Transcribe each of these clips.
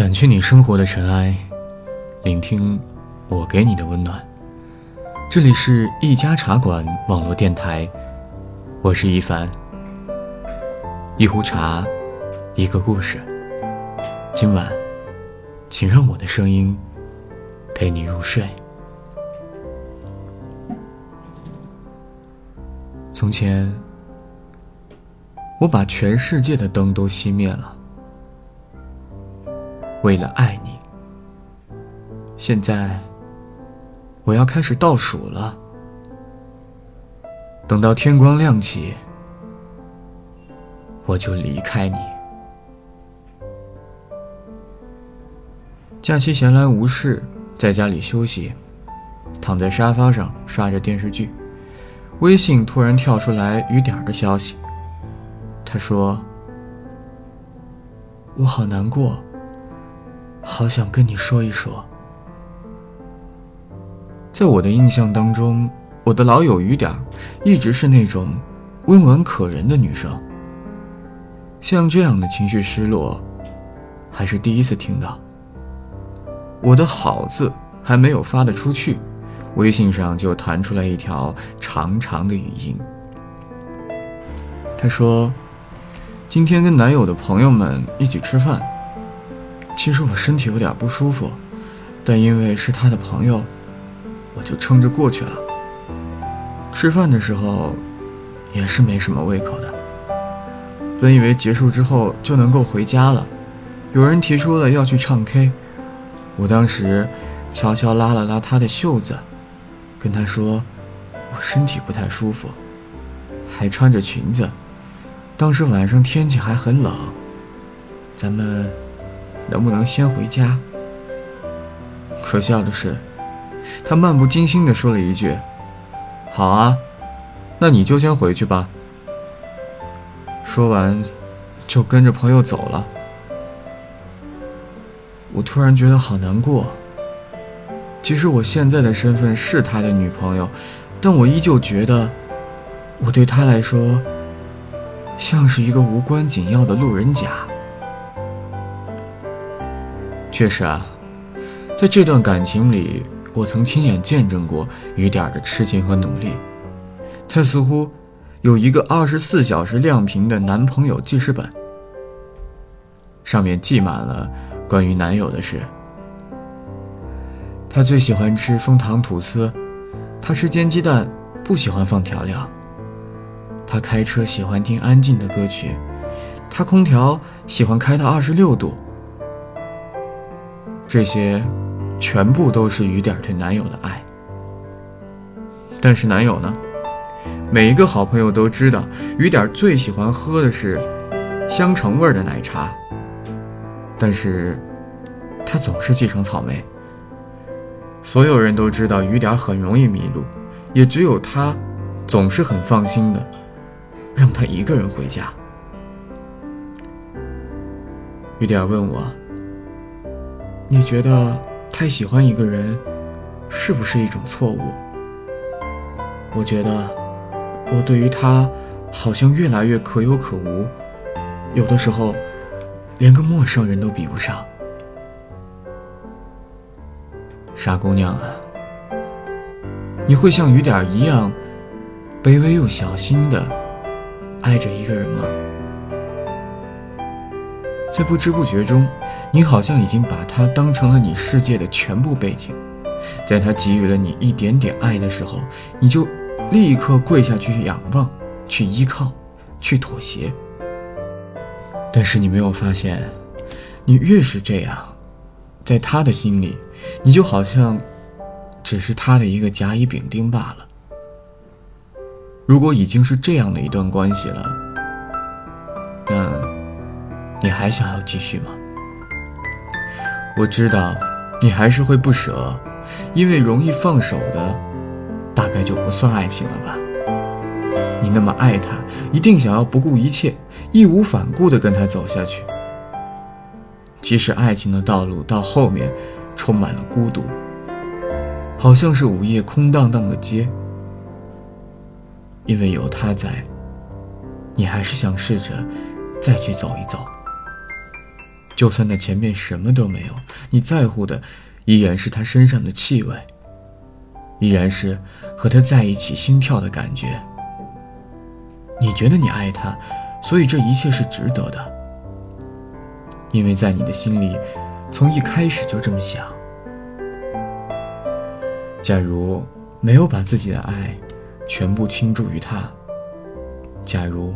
掸去你生活的尘埃，聆听我给你的温暖。这里是一家茶馆网络电台，我是一凡。一壶茶，一个故事。今晚，请让我的声音陪你入睡。从前，我把全世界的灯都熄灭了。为了爱你，现在我要开始倒数了。等到天光亮起，我就离开你。假期闲来无事，在家里休息，躺在沙发上刷着电视剧，微信突然跳出来雨点的消息。他说：“我好难过。”好想跟你说一说，在我的印象当中，我的老友雨点一直是那种温婉可人的女生。像这样的情绪失落，还是第一次听到。我的好字还没有发得出去，微信上就弹出来一条长长的语音。她说：“今天跟男友的朋友们一起吃饭。”其实我身体有点不舒服，但因为是他的朋友，我就撑着过去了。吃饭的时候，也是没什么胃口的。本以为结束之后就能够回家了，有人提出了要去唱 K，我当时悄悄拉了拉他的袖子，跟他说我身体不太舒服，还穿着裙子。当时晚上天气还很冷，咱们。能不能先回家？可笑的是，他漫不经心地说了一句：“好啊，那你就先回去吧。”说完，就跟着朋友走了。我突然觉得好难过。其实我现在的身份是他的女朋友，但我依旧觉得，我对他来说，像是一个无关紧要的路人甲。确实啊，在这段感情里，我曾亲眼见证过雨点的痴情和努力。她似乎有一个二十四小时亮屏的男朋友记事本，上面记满了关于男友的事。他最喜欢吃枫糖吐司，他吃煎鸡蛋不喜欢放调料。他开车喜欢听安静的歌曲，他空调喜欢开到二十六度。这些，全部都是雨点对男友的爱。但是男友呢？每一个好朋友都知道，雨点最喜欢喝的是香橙味的奶茶。但是，他总是继承草莓。所有人都知道雨点很容易迷路，也只有他，总是很放心的，让他一个人回家。雨点问我。你觉得太喜欢一个人，是不是一种错误？我觉得，我对于他，好像越来越可有可无，有的时候，连个陌生人都比不上。傻姑娘啊，你会像雨点一样，卑微又小心的爱着一个人吗？在不知不觉中。你好像已经把他当成了你世界的全部背景，在他给予了你一点点爱的时候，你就立刻跪下去仰望，去依靠，去妥协。但是你没有发现，你越是这样，在他的心里，你就好像只是他的一个甲乙丙丁罢了。如果已经是这样的一段关系了，那你还想要继续吗？我知道，你还是会不舍，因为容易放手的，大概就不算爱情了吧。你那么爱他，一定想要不顾一切、义无反顾地跟他走下去。即使爱情的道路到后面充满了孤独，好像是午夜空荡荡的街，因为有他在，你还是想试着再去走一走。就算那前面什么都没有，你在乎的依然是他身上的气味，依然是和他在一起心跳的感觉。你觉得你爱他，所以这一切是值得的，因为在你的心里，从一开始就这么想。假如没有把自己的爱全部倾注于他，假如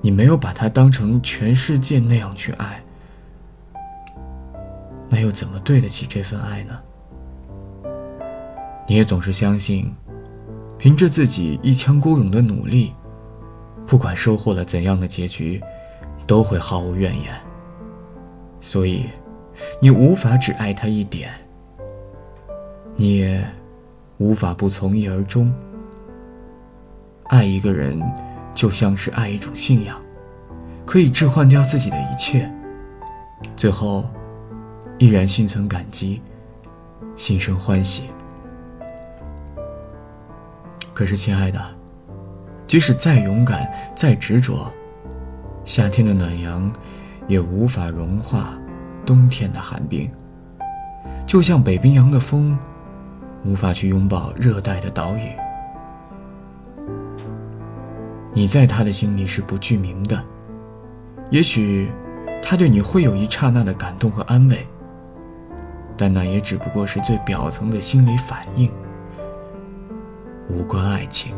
你没有把他当成全世界那样去爱，那又怎么对得起这份爱呢？你也总是相信，凭着自己一腔孤勇的努力。不管收获了怎样的结局，都会毫无怨言。所以，你无法只爱他一点，你也无法不从一而终。爱一个人，就像是爱一种信仰，可以置换掉自己的一切，最后依然心存感激，心生欢喜。可是，亲爱的。即使再勇敢、再执着，夏天的暖阳也无法融化冬天的寒冰。就像北冰洋的风，无法去拥抱热带的岛屿。你在他的心里是不具名的，也许他对你会有一刹那的感动和安慰，但那也只不过是最表层的心理反应，无关爱情。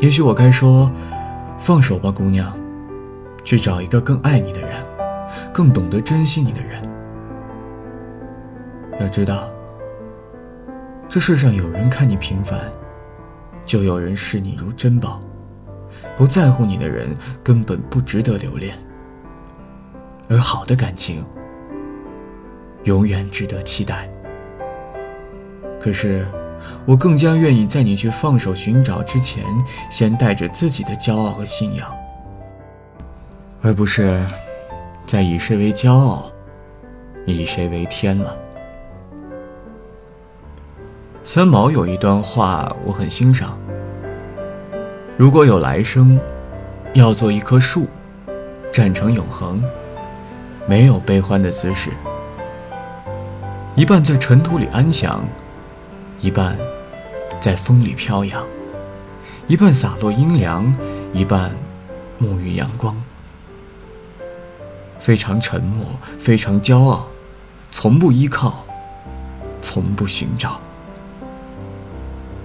也许我该说，放手吧，姑娘，去找一个更爱你的人，更懂得珍惜你的人。要知道，这世上有人看你平凡，就有人视你如珍宝。不在乎你的人，根本不值得留恋。而好的感情，永远值得期待。可是。我更加愿意在你去放手寻找之前，先带着自己的骄傲和信仰，而不是在以谁为骄傲，以谁为天了。三毛有一段话我很欣赏：如果有来生，要做一棵树，站成永恒，没有悲欢的姿势，一半在尘土里安详。一半在风里飘扬，一半洒落阴凉，一半沐浴阳光。非常沉默，非常骄傲，从不依靠，从不寻找。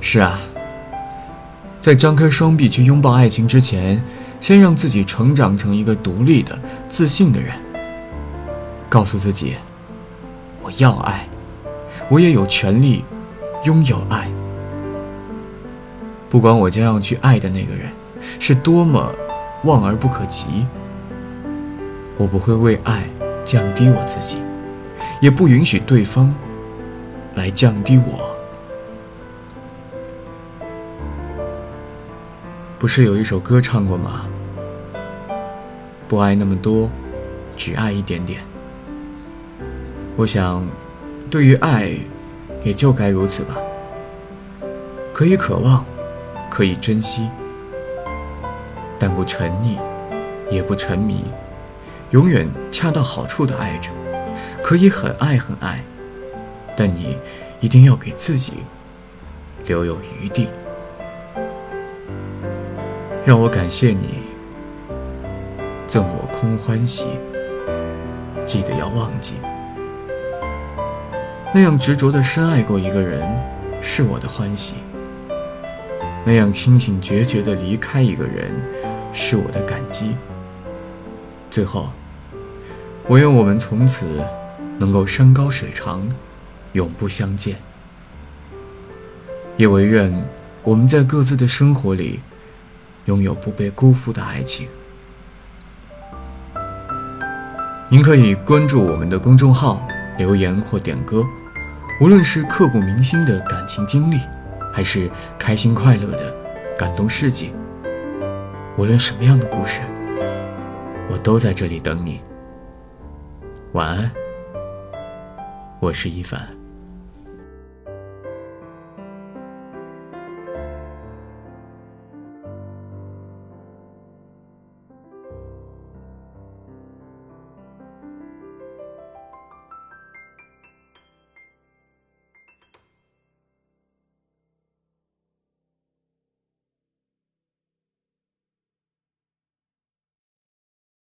是啊，在张开双臂去拥抱爱情之前，先让自己成长成一个独立的、自信的人。告诉自己，我要爱，我也有权利。拥有爱，不管我将要去爱的那个人是多么望而不可及，我不会为爱降低我自己，也不允许对方来降低我。不是有一首歌唱过吗？不爱那么多，只爱一点点。我想，对于爱。也就该如此吧。可以渴望，可以珍惜，但不沉溺，也不沉迷，永远恰到好处的爱着。可以很爱很爱，但你一定要给自己留有余地。让我感谢你，赠我空欢喜。记得要忘记。那样执着的深爱过一个人，是我的欢喜；那样清醒决绝的离开一个人，是我的感激。最后，我愿我们从此能够山高水长，永不相见；也唯愿我们在各自的生活里，拥有不被辜负的爱情。您可以关注我们的公众号，留言或点歌。无论是刻骨铭心的感情经历，还是开心快乐的感动事迹，无论什么样的故事，我都在这里等你。晚安，我是一凡。